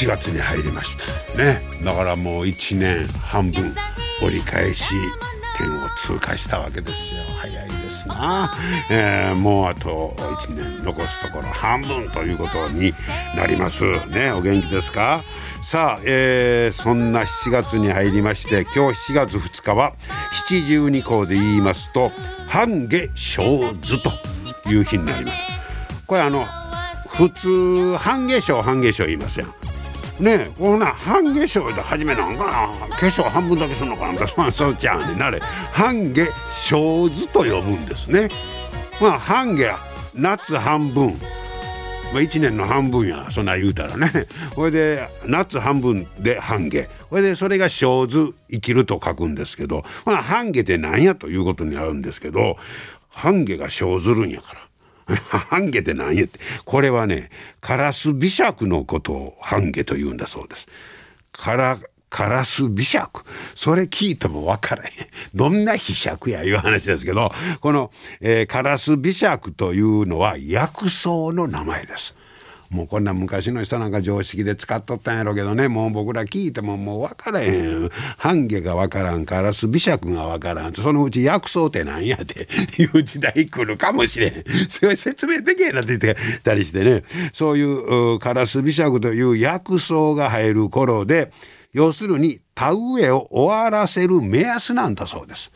7月に入りました。ね。だからもう1年半分折り返し点を通過したわけですよ。早いですな、えー、もうあと1年残すところ半分ということになります。ねお元気ですか？さあ、えー、そんな7月に入りまして今日7月2日は七十二項で言いますと半夏生図という日になります。これあの普通半夏生半夏生言いますやん。ねこんな半夏生で初めなんかな。化粧半分だけするのかな。そうそうちゃうねなれ。半夏生図と読むんですね。まあ半夏夏半分。まあ、1年の半分やそんな言うたらね。これで夏半分で半夏。これでそれが生図生きると書くんですけど、まあ、半夏って何やということになるんですけど半夏が生ずるんやから。半夏って何やってこれはねカラス美尺のことを半夏と言うんだそうです。カラカラス美尺それ聞いてもわからへん。どんな秘尺やいう話ですけどこの、えー、カラス美尺というのは薬草の名前です。もうこんな昔の人なんか常識で使っとったんやろうけどね。もう僕ら聞いてももう分からへん。半夏が分からんカラス美尺が分からんそのうち薬草ってなんやっていう時代来るかもしれん。それ説明できへんなって言ってたりしてね。そういうカラス美尺という薬草が入る頃で要するに田植えを終わらせる目安なんだそうです。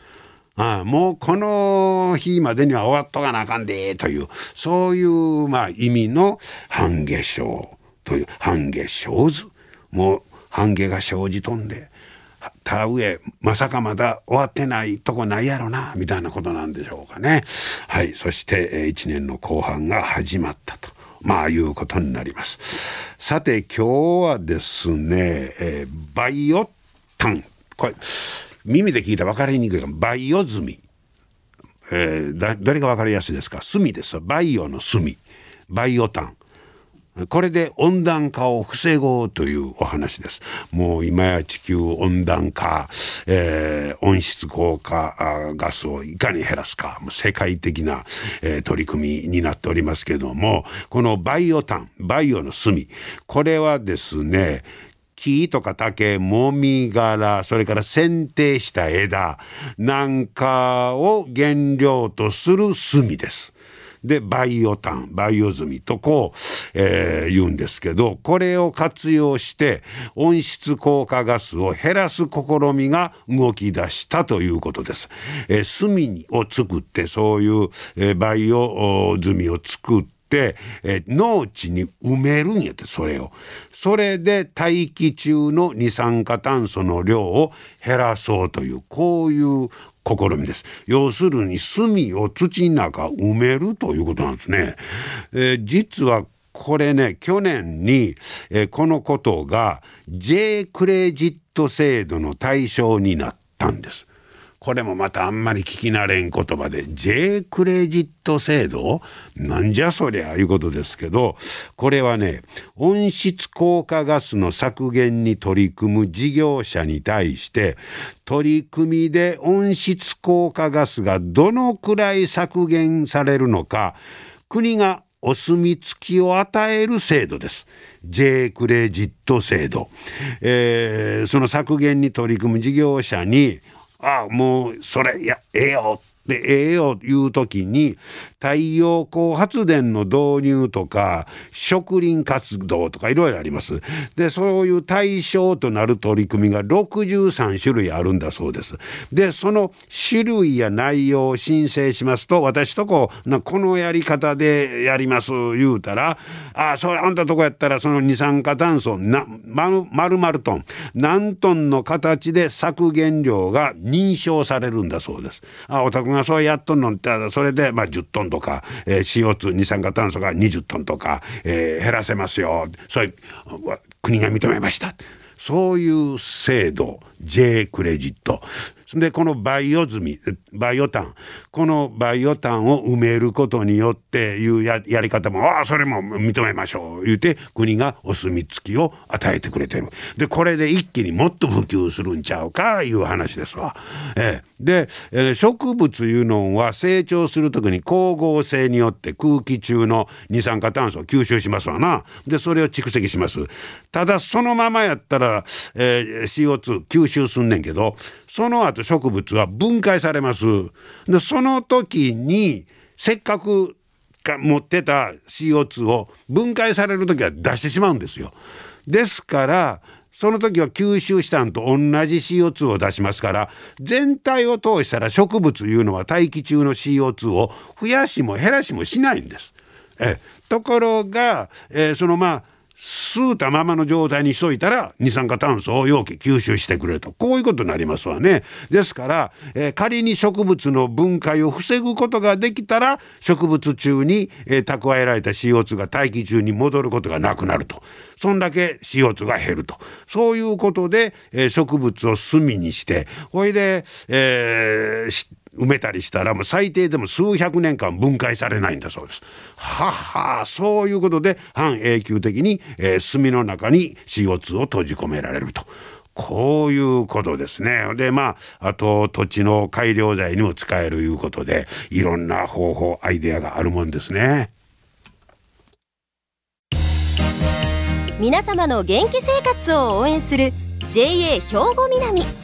ああもうこの日までには終わっとかなあかんでというそういうまあ意味の半夏生という半夏生図もう半夏が生じとんで田植えまさかまだ終わってないとこないやろなみたいなことなんでしょうかね。はいそして1年の後半が始まったと。まあいうことになります。さて今日はですね、えー、バイオタンこれ耳で聞いたら分かりにくいバイオ炭、えー、だ誰が分かりやすいですか？炭ですバイオの炭バイオタン。これで温暖化を防ごうというお話です。もう今や地球温暖化、えー、温室効果ガスをいかに減らすか、世界的な、えー、取り組みになっておりますけども、このバイオタン、バイオの炭、これはですね、木とか竹、もみ殻、それから剪定した枝なんかを原料とする炭です。でバイオタンバイオ炭とこう、えー、言うんですけどこれを活用して温室効果ガスを減らす試みが動き出したということです。えー、炭を作ってそういう、えー、バイオ炭を作って、えー、農地に埋めるんやってそれを。それで大気中の二酸化炭素の量を減らそうというこういう試みです。要するに炭を土の中埋めるということなんですね、えー、実はこれね去年に、えー、このことが J クレジット制度の対象になったんです。これもまたあんまり聞き慣れん言葉で J クレジット制度？なんじゃそりゃいうことですけどこれはね温室効果ガスの削減に取り組む事業者に対して取り組みで温室効果ガスがどのくらい削減されるのか国がお墨付きを与える制度です。J クレジット制度、えー、その削減に取り組む事業者にあもうそれいやええよ。でええよ言う時に太陽光発電の導入とか植林活動とかいろいろあります。でそういう対象となる取り組みが63種類あるんだそうです。でその種類や内容を申請しますと私とこなこのやり方でやります言うたらああそれあんたとこやったらその二酸化炭素な丸々トン何トンの形で削減量が認証されるんだそうです。あお宅がそうやっとんのってそれで、まあ、10トンとか、えー、CO2 二酸化炭素が20トンとか、えー、減らせますよそういう国が認めました。そういう制度 J クレジットでこのバイオ済みバイオ炭このバイオ炭を埋めることによっていうやり方もああそれも認めましょう。言うて国がお墨付きを与えてくれてる。でこれで一気にもっと普及するんちゃうかいう話ですわ。ええ、で、えー、植物いうのは成長する時に光合成によって空気中の二酸化炭素を吸収しますわな。でそれを蓄積します。ただそのままやったら、えー、CO2 吸収すんねんけどその後植物は分解されます。でその時にせっかく持ってた CO2 を分解される時は出してしまうんですよ。ですからその時は吸収したんと同じ CO2 を出しますから全体を通したら植物いうのは大気中の CO2 を増やしも減らしもしないんです。えところが、えー、そのまあ吸うたままの状態にしといたら二酸化炭素を容器吸収してくれると。こういうことになりますわね。ですから、えー、仮に植物の分解を防ぐことができたら植物中に、えー、蓄えられた CO2 が大気中に戻ることがなくなると。そんだけ CO2 が減ると。そういうことで、えー、植物を炭にしてほいで、えー、埋めたりしたらもう最低でも数百年間分解されないんだそうです。ははそういうことで半永久的に、えー、炭の中に CO2 を閉じ込められると。こういうことですね。で、まあ、あと土地の改良材にも使えるいうことで、いろんな方法、アイデアがあるもんですね。皆様の元気生活を応援する JA 兵庫南。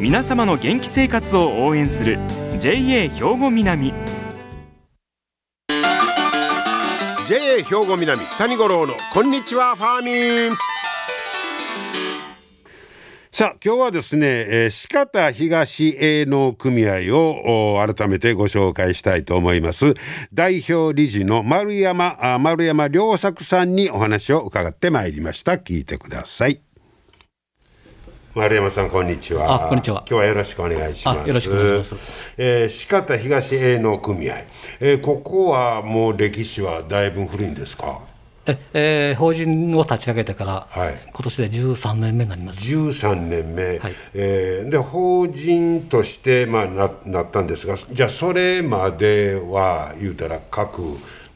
皆様の元気生活を応援する JA 兵庫南。JA 兵庫南谷五郎のこんにちはファーミン。さあ今日はですね、えー、四方東営農組合を改めてご紹介したいと思います。代表理事の丸山丸山良作さんにお話を伺ってまいりました。聞いてください丸山さんこんにちは。あこんにちは。今日はよろしくお願いします。よろしくお願いします。えー、四方東営農組合、えー、ここはもう歴史はだいぶ古いんですか？ええー、法人を立ち上げてから、はい、今年で13年目になります。13年目、はい、えー、で法人としてまあななったんですが、じゃあそれまでは言うたら各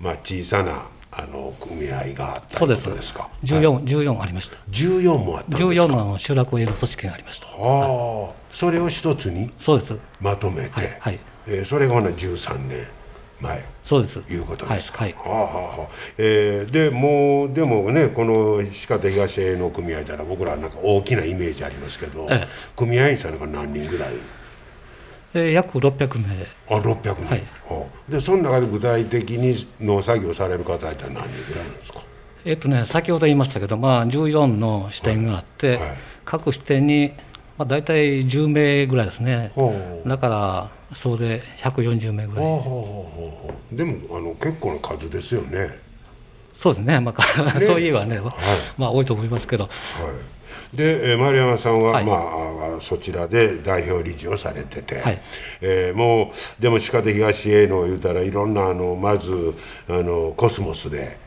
まあ小さなあの組合があったそうですです。か14、はい、14ありました。14もあったんですか？14の集落営の組織がありました。ああ、はい、それを一つにそうです。まとめて、はいはい。えー、それがほな13年前そうです。いうことですか、はいはい、はあはあえー、でもうでもねこの石方東営の組合でら僕らなんか大きなイメージありますけど、ええ、組合員さんが何人ぐらい？えー、約600名。あ600名、はい、でその中で具体的に農作業される方って何人ぐらいなんですか？えっとね先ほど言いましたけど、まあ、14の支店があって、はい。はい、各支店に、まあ、大体10名ぐらいですね。だから総で140名ぐらい。でもあの結構な数ですよね。そうですね、まあ、ね。そういえばね、はい、まあ多いと思いますけど、はいで、えー、丸山さんは、はい、まあ、そちらで代表理事をされてて、はい、えー、もうでも鹿手東への言うたらいろんなあのまずあのコスモスで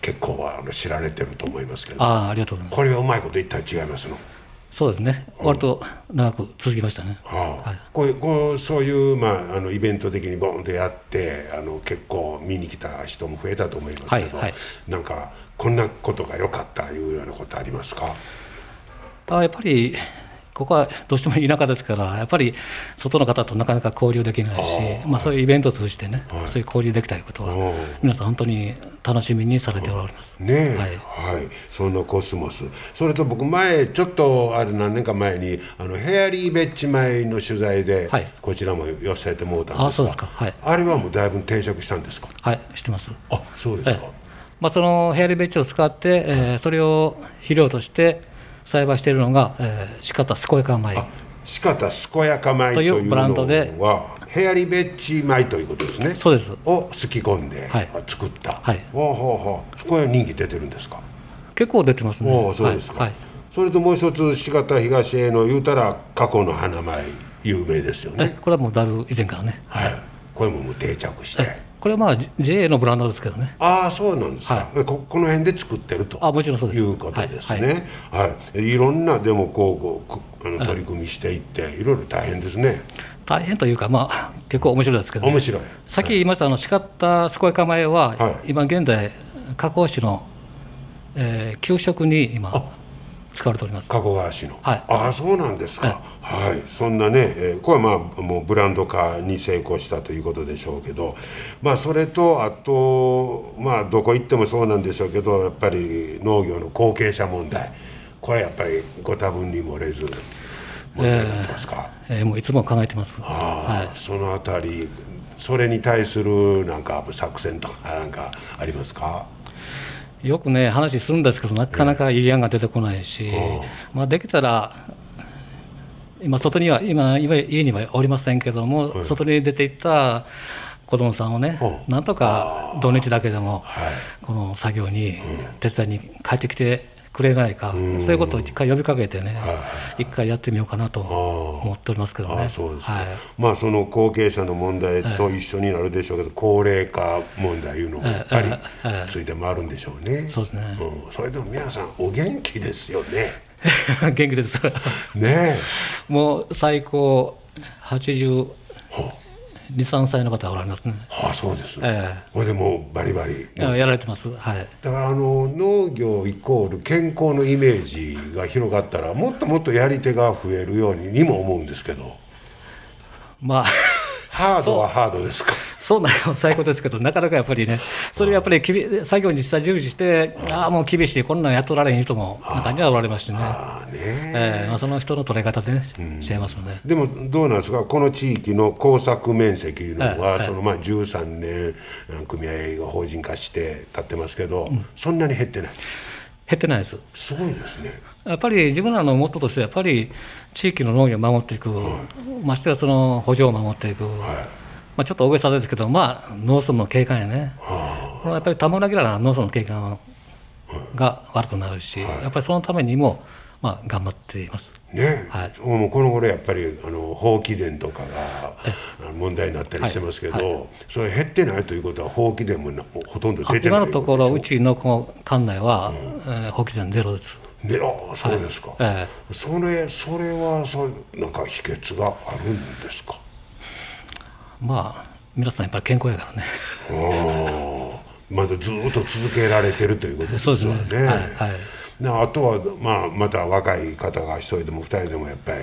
結構あの知られてると思いますけど。あありがとうございます。これはうまいこと言ったら違いますの？そうですね、割と長く続きましたね。はあはい、こうこうそういう、まあ、あのイベント的にボンとやってあの結構見に来た人も増えたと思いますけど、はいはい、なんかこんなことが良かったいうようなことありますか？あやっぱりここはどうしても田舎ですから、やっぱり外の方となかなか交流できないし、あまあ、そういうイベントを通じてね、はい、そういう交流できたいことは、皆さん、本当に楽しみにされております。ねはい、はい、そのコスモス、それと僕、前、ちょっとあれ何年か前に、あのヘアリーベッジ前の取材で、はい、こちらも寄せてもうたんですあそうですか、はい、あれはもうだいぶ定着したんですか？はい、してます。あそうですか。まあ、そのヘアリーベッジを使って、えー、それを肥料として栽培しているのが、えー、四方健やか米。四方健やか米というブランドで。はヘアリベッジ米ということですね。そうです。をすき込んで、はい。作った、はい。ほうほうほうこれは人気出てるんですか？結構出てますね。おおそうですか、はい。はい。それともう一つ四方東への言うたら過去の花米有名ですよえねこれはもうだいぶ以前からね。はい。これももう定着してこれはまあ JA のブランドですけどね。ああそうなんですか、はえここの辺で作ってると。あもちろんそうです。いうことですね。はい、い、ろんなでもこうこうくあの取り組みしていっていろいろ大変ですね。大変というかまあ結構面白いですけど、ね、面白い。さっき言いましたあの叱った健やか米は、はい。今現在加工種の、えー給食に今使われております。加古川市の、はい。ああそうなんですか。はい、そんなね、えーこれはまあもうブランド化に成功したということでしょうけどまあそれとあとまあどこ行ってもそうなんでしょうけどやっぱり農業の後継者問題。これやっぱりご多分に漏れず問題になってますか、えーもういつも考えてます、ああそのあたりそれに対するなんか作戦とかなんかありますか？よくね話するんですけどなかなかいい案が出てこないし、まあ、できたら今外には今今家にはおりませんけども、外に出ていった子供さんをね、なんとか土日だけでもこの作業に手伝いに帰ってきてくれないか、そういうことを一回呼びかけてね、一回やってみようかなと思っておりますけどね。ああそうですね、はい。まあその後継者の問題と一緒になるでしょうけど、高齢化問題いうのもやっぱりついて回るんでしょうね、そうですね。うん、それでも皆さんお元気ですよね。元気です。ねもう最高82、3歳の方おられますね。ああそうです、えこれでもうバリバリえやられてます。はい。だからあの農業イコール健康のイメージが広がったらもっともっとやり手が増えるようににも思うんですけどまあ、ハードはハードですか？そうなの最高ですけど、なかなかやっぱりね、それやっぱりきび作業に実際従事して、ああ、もう厳しい、こんなんやっとられへん人も中にはおられましてね、ああね。ええまあ、その人の捉え方でね、しいますよね。でもどうなんですか？この地域の耕作面積いうのは、はいはいそのまあ13年うん組合が法人化して立ってますけど、そんなに減ってない？減ってないです。すごいですねやっぱり自分らのモットーとしては、やっぱり地域の農業を守っていく、ましてやその補助を守っていく、まあ、ちょっと大げさですけど、まあ、農村の景観やね、これはやっぱり田村ぎらな農村の景観が悪くなるし、やっぱりそのためにも、まあ、頑張っています。ね、はい。もうこの頃やっぱりあの放棄電とかが問題になったりしてますけど、それ減ってないということは放棄電もなほとんど出てない今のところ、うちちのこの管内は、えー放棄税ゼロです。ねあそうですか、えそれそれはそなんか秘訣があるんですか？まあ、皆さんやっぱり健康やからね。ああまだずっと続けられてるということですそうよね。ですね。はいはい。であとは、まあ、また若い方が一人でも二人でもやっぱり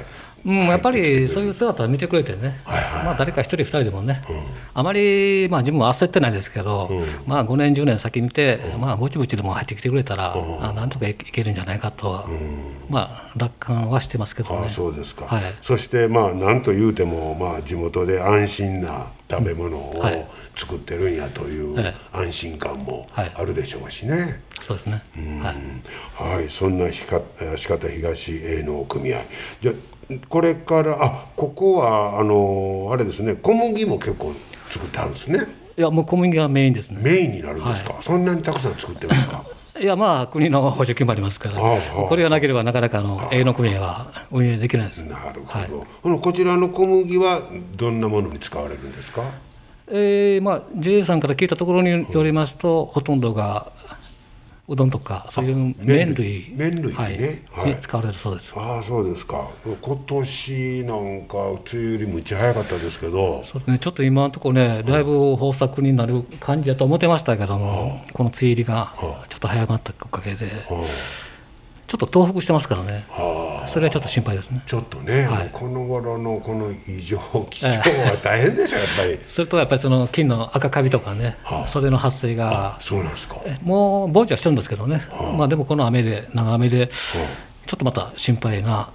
うん、やっぱりそういう姿を見てくれてね、まあ、誰か一人、二人でもね、あまり、まあ、自分も焦ってないですけど、まあ、5年、10年先見て、まあ、ぼちぼちでも入ってきてくれたら、あなんとかいけるんじゃないかとは、まあ、楽観はしてますけどね。ああ。そうですか、はい。そしてまあ何と言うても、まあ、地元で安心な食べ物をはい。作ってるんやというえ安心感もはい。あるでしょうしね。そうですね。はい。はい、そんなひかえー四方東営農組合。じゃあこれからあここはあのあれですね小麦も結構作ってあるんですね。いや、もう小麦がメインですね。メインになるんですか、そんなにたくさん作ってますか？いや、まあ、国の補助金もありますから、これがなければなかなかあの営農組合は運営できないです。なるほど、このこちらの小麦はどんなものに使われるんですか？えーまあ、JA さんから聞いたところによりますと、ほとんどがうどんとか、そういう麺類麺類。はいね。はい。に使われるそうです。ああそうですか。今年なんか梅雨よりむっちゃ早かったですけど。そうですね、ちょっと今のところね、だいぶ豊作になる感じだと思ってましたけども、この梅雨入りがちょっと早まったおかげで、ちょっと東北してますからね、それはちょっと心配ですね。ちょっとね、はい。この頃のこの異常気象は大変でしょやっぱり。それとやっぱりその金の赤カビとかね、それの発生が、そうなんですか。えもう防除はしてるんですけどね、まあでもこの雨で、長雨で、ちょっとまた心配な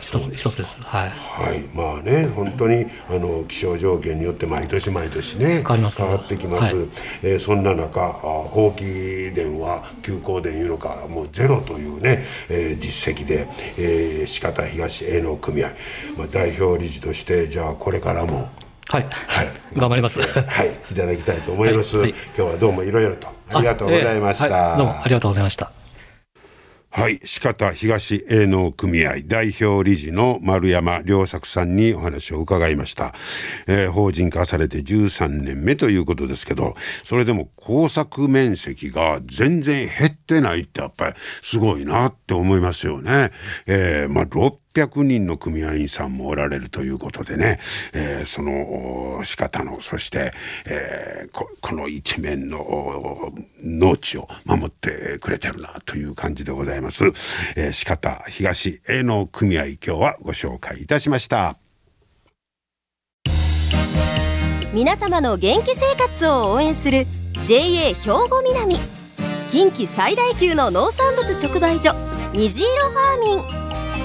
一つ一つです。はい。はい、まあね、本当にあの気象条件によって毎年毎年ね変わります変わってきます。はいえーそんな中、あ放棄電は休校電いうのかもうゼロというね、えー実績で、えー、四方東営農組合、まあ代表理事としてじゃあこれからもはい。はい頑張ります。はいいただきたいと思います。はいはい今日はどうもいろいろとありがとうございました。あええはいどうもありがとうございました。はい、四方東営農組合代表理事の丸山良作さんにお話を伺いました、えー法人化されて13年目ということですけどそれでも工作面積が全然減ってないってやっぱりすごいなって思いますよね。えーまあ600人の組合員さんもおられるということでね、えーその仕方のそして、えーここの一面の農地を守ってくれてるなという感じでございます。えー、四方東営農組合今日はご紹介いたしました。皆様の元気生活を応援する JA 兵庫南近畿最大級の農産物直売所虹色ファーミン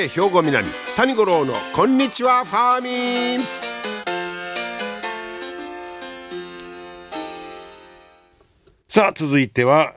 JA 兵庫南谷五郎のこんにちはファーミン。さあ続いては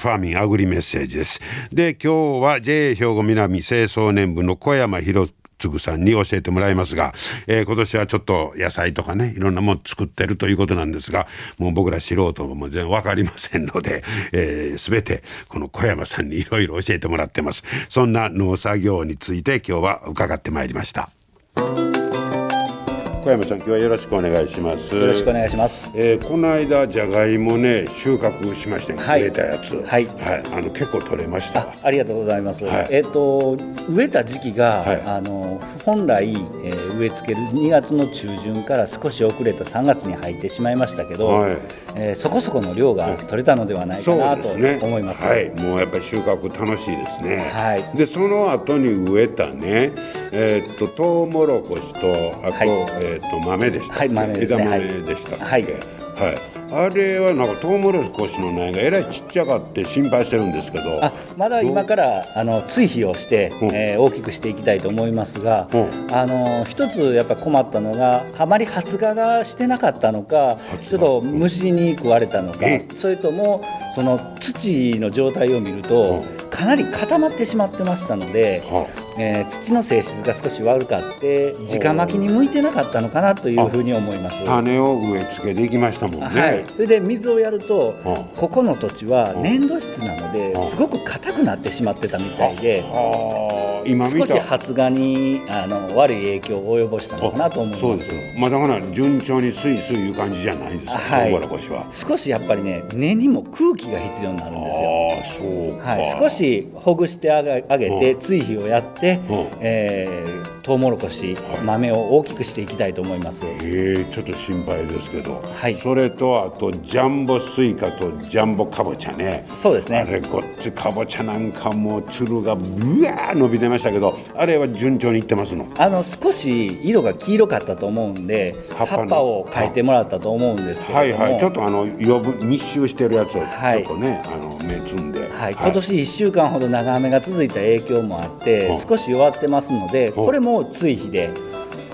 ファーミンアグリメッセージです。で今日は JA 兵庫南清掃年部の小山博次さんに教えてもらいますが、えー今年はちょっと野菜とかねいろんなもの作ってるということなんですがもう僕ら素人も全然分かりませんので、えー、全てこの小山さんにいろいろ教えてもらってます。そんな農作業について今日は伺ってまいりました。小山さん今日はよろしくお願いします。よろしくお願いします。えーこの間じゃがいもね収穫しまして、はい。植えたやつ。はい。あの結構取れました。ありがとうございます。はい。えっ、と植えた時期が、はい。あの本来、えー植え付ける2月の中旬から少し遅れた3月に入ってしまいましたけど、はい。えーそこそこの量が取れたのではないかなと思います。はい。もうやっぱり収穫楽しいですね。はい。でその後に植えたねえーっとトウモロコシとあと,、はいえーっと豆でしたはい豆ですね。枝豆でしたはい。はいあれはなんかトウモロコシの苗がえらいちっちゃかって心配してるんですけど。あまだ今からあの追肥をして、うん。えー大きくしていきたいと思いますが、うん。あの一つやっぱ困ったのがあまり発芽がしてなかったのかちょっと虫に食われたのか、え？それともその土の状態を見ると、かなり固まってしまってましたので、はえー土の性質が少し悪かって直巻きに向いてなかったのかなというふうに思います。種を植え付けできましたもんね、はい、それで水をやると、うん。ここの土地はうん粘土質なのでうん。すごく硬くなってしまってたみたいではあ今見少たし発芽にあの悪い影響を及ぼしたのかなと思いそうますですまあだから順調にスイスイいう感じじゃないんですよ、はい。トウモロコシは。少しやっぱりね根にも空気が必要になるんですよ。ああそうか、はい、少しほぐしてあげてうん。追肥をやって、うん。えー、トウモロコシはい。豆を大きくしていきたいと思います。ええちょっと心配ですけど、はい。それとあとジャンボスイカとジャンボかぼちゃね。そうですね。あれこっちかぼちゃなんかもうつるがぶわー伸びてましたけどあれは順調にいってますの？あの少し色が黄色かったと思うんで葉っぱを変えてもらったと思うんですけはいはい。ちょっとあの余分密集してるやつをちはい。ょっとね、あの目つんで、はい、今年1週間ほど長雨が続いた影響もあってう。ん少し弱ってますのでう。んこれも追肥で、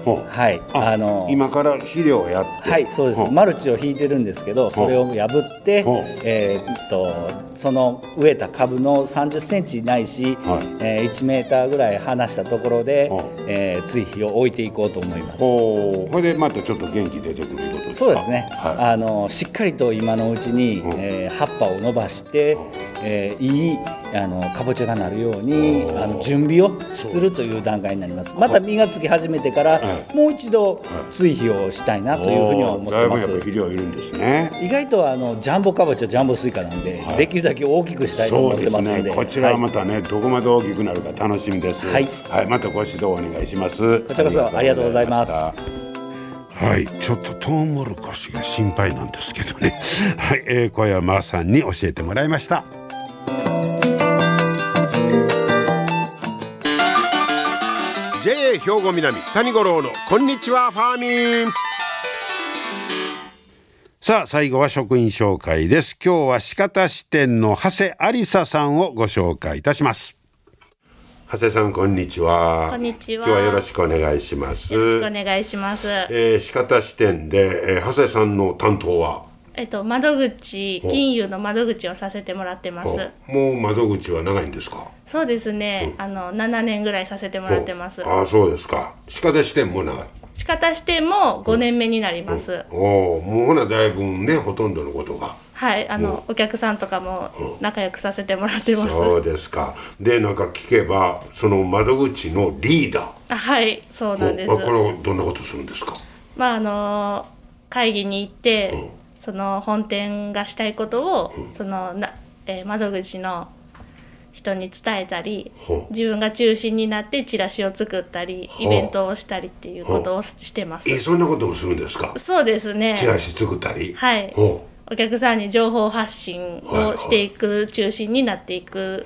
はい、ああの今から肥料をやって。はいそうです。マルチを引いてるんですけどそれを破ってえーっとその植えた株の30センチないし、はい。えー1メーターぐらい離したところでえー追肥を置いていこうと思います。これでまたちょっと元気出てくるいうことですか？そうですね、はあのしっかりと今のうちに、う。んえー葉っぱを伸ばして、えーいいあのかぼちゃがなるようにあの準備をするという段階になります。また実がつき始めてから、はもう一度追肥をしたいなというふうには思ってまおーだいぶやっぱす肥料いるんですね。意外とあのジャンボかぼちゃジャンボスイカなんで、はい。できるだけ大きくしたいと思ってますので。ね。こちらははいまたね、どこまで大きくなるか楽しみです。はい。またご指導お願いします。こちらこそありがとうございます。はい、ちょっとトウモロコシが心配なんですけどね。はい、えー、小山さんに教えてもらいました。兵庫南谷五郎のこんにちはファーミン。さあ最後は職員紹介です。今日は四方支店の長谷ありささんをご紹介いたします。長谷さんこんにちは。こんにちは今日はよろしくお願いします。よろしくお願いします。えー、四方支店で、えー、長谷さんの担当は？えっと窓口金融の窓口をさせてもらってます。もう窓口は長いんですか？そうですね。あの7年ぐらいさせてもらってます。ああそうですか。四方支店も長い。仕方しても5年目になります。おおもうほなだいぶねほとんどのことが。はい、あのお客さんとかも仲良くさせてもらってます。そうですか。でなんか聞けばその窓口のリーダー。あはい、そうなんです。これはどんなことするんですか？まああの会議に行って、その本店がしたいことを、そのな、えー窓口の人に伝えたり自分が中心になってチラシを作ったりイベントをしたりっていうことをしてます。えそんなこともするんですか？そうですね。チラシ作ったり？はい。ほお客さんに情報発信をしていく中心になっていく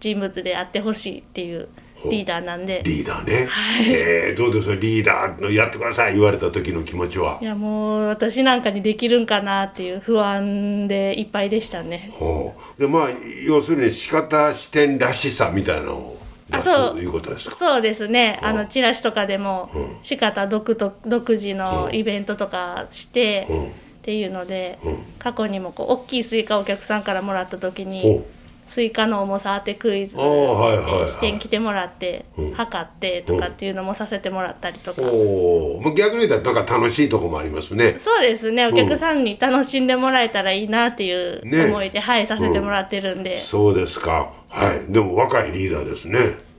人物であってほしいっていうリーダーなんで。うリーダーね、えーどうですリーダーのやってください言われた時の気持ちは。いやもう私なんかにできるんかなっていう不安でいっぱいでしたね。ほう。でまあ要するに仕方視点らしさみたいなのを出すあそう。ということですか？そうですね、あう。んのチラシとかでもうん。仕方独特独自のイベントとかしてうん。っていうのでうん。過去にもこう大きいスイカをお客さんからもらった時ほにうスイカの重さ当てクイズあーはいはいはい。支店来てもらってうん。測ってとかっていうのもさせてもらったりとか。おお逆に言ったらなんか楽しいとこもありますね。そうですね。お客さんに楽しんでもらえたらいいなっていうね。思いで、はいさせてもらってるんで、そうですか。はい。でも若いリーダーですね。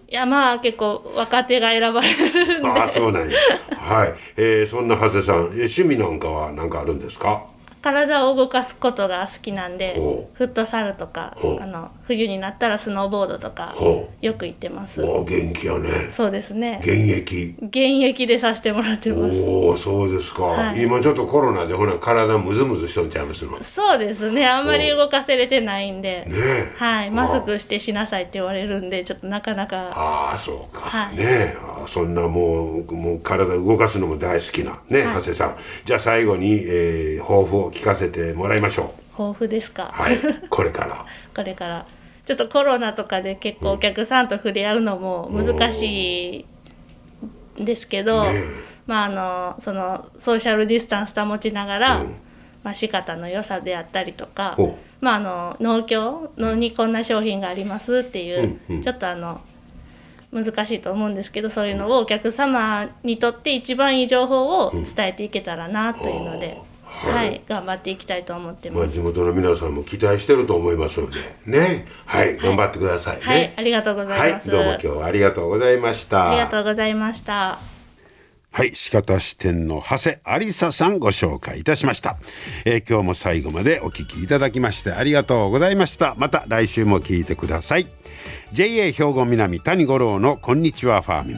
いやまあ結構若手が選ばれるんで。ああそうなんや。はい、えー、そんな長谷さんえ趣味なんかは何かあるんですか？体を動かすことが好きなんでほフットサルとかあの冬になったらスノーボードとかほよく行ってます。おお元気やね。そうですね。現役。現役でさせてもらってます。おおそうですか、はい。今ちょっとコロナでほな体ムズムズしとんちゃいますそうですね。あんまり動かせれてないんで。え。はい。マスクしてしなさいって言われるんでちょっとなかなか。ああそうか、はい。ねえ。あーそんなもうもう体動かすのも大好きなね、長谷さん。じゃあ最後に、えー、抱負を聞かせてもらいましょ豊富ですか、うはい。これから。これから。ちょっとコロナとかで結構お客さんと触れ合うのも難しいんですけど、ねえ。まああのそのソーシャルディスタンス保ちながら、うん。まあ、仕方の良さであったりとかほ、まあ、あの農協のにこんな商品がありますっていう、うんうん。ちょっとあの難しいと思うんですけどそういうのをお客様にとって一番いい情報を伝えていけたらなというので、はいはい、頑張っていきたいと思ってます。まあ地元の皆さんも期待してると思いますのでね。はい。頑張ってくださいね。はい、ありがとうございます。はい。どうも今日はありがとうございました。ありがとうございました。はい、四方支店の長谷ありささんご紹介いたしました、えー今日も最後までお聞きいただきましてありがとうございました。また来週も聞いてください。JA 兵庫南谷五郎のこんにちはファーミン